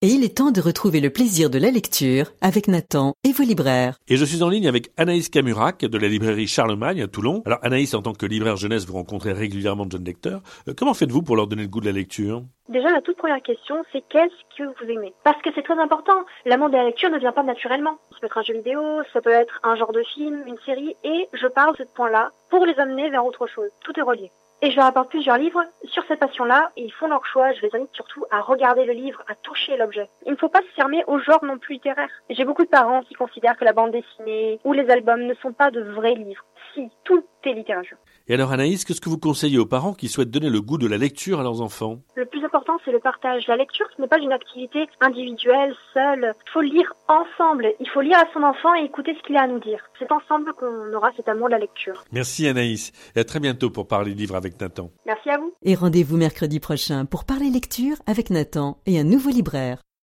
Et il est temps de retrouver le plaisir de la lecture avec Nathan et vos libraires. Et je suis en ligne avec Anaïs Camurac de la librairie Charlemagne à Toulon. Alors Anaïs, en tant que libraire jeunesse, vous rencontrez régulièrement de jeunes lecteurs. Euh, comment faites-vous pour leur donner le goût de la lecture? Déjà, la toute première question, c'est qu'est-ce que vous aimez? Parce que c'est très important. L'amour de la lecture ne vient pas naturellement. Ça peut être un jeu vidéo, ça peut être un genre de film, une série, et je parle de ce point-là pour les amener vers autre chose. Tout est relié. Et je leur apporte plusieurs livres sur cette passion-là, et ils font leur choix. Je les invite surtout à regarder le livre, à toucher l'objet. Il ne faut pas se fermer au genre non plus littéraire. J'ai beaucoup de parents qui considèrent que la bande dessinée ou les albums ne sont pas de vrais livres. Si, tout est littérature. Et alors Anaïs, qu'est-ce que vous conseillez aux parents qui souhaitent donner le goût de la lecture à leurs enfants? Le plus important, c'est le partage. La lecture, ce n'est pas une activité individuelle, seule. Il faut lire ensemble. Il faut lire à son enfant et écouter ce qu'il a à nous dire. C'est ensemble qu'on aura cet amour de la lecture. Merci Anaïs. Et à très bientôt pour parler livre avec Nathan. Merci à vous. Et rendez-vous mercredi prochain pour parler lecture avec Nathan et un nouveau libraire.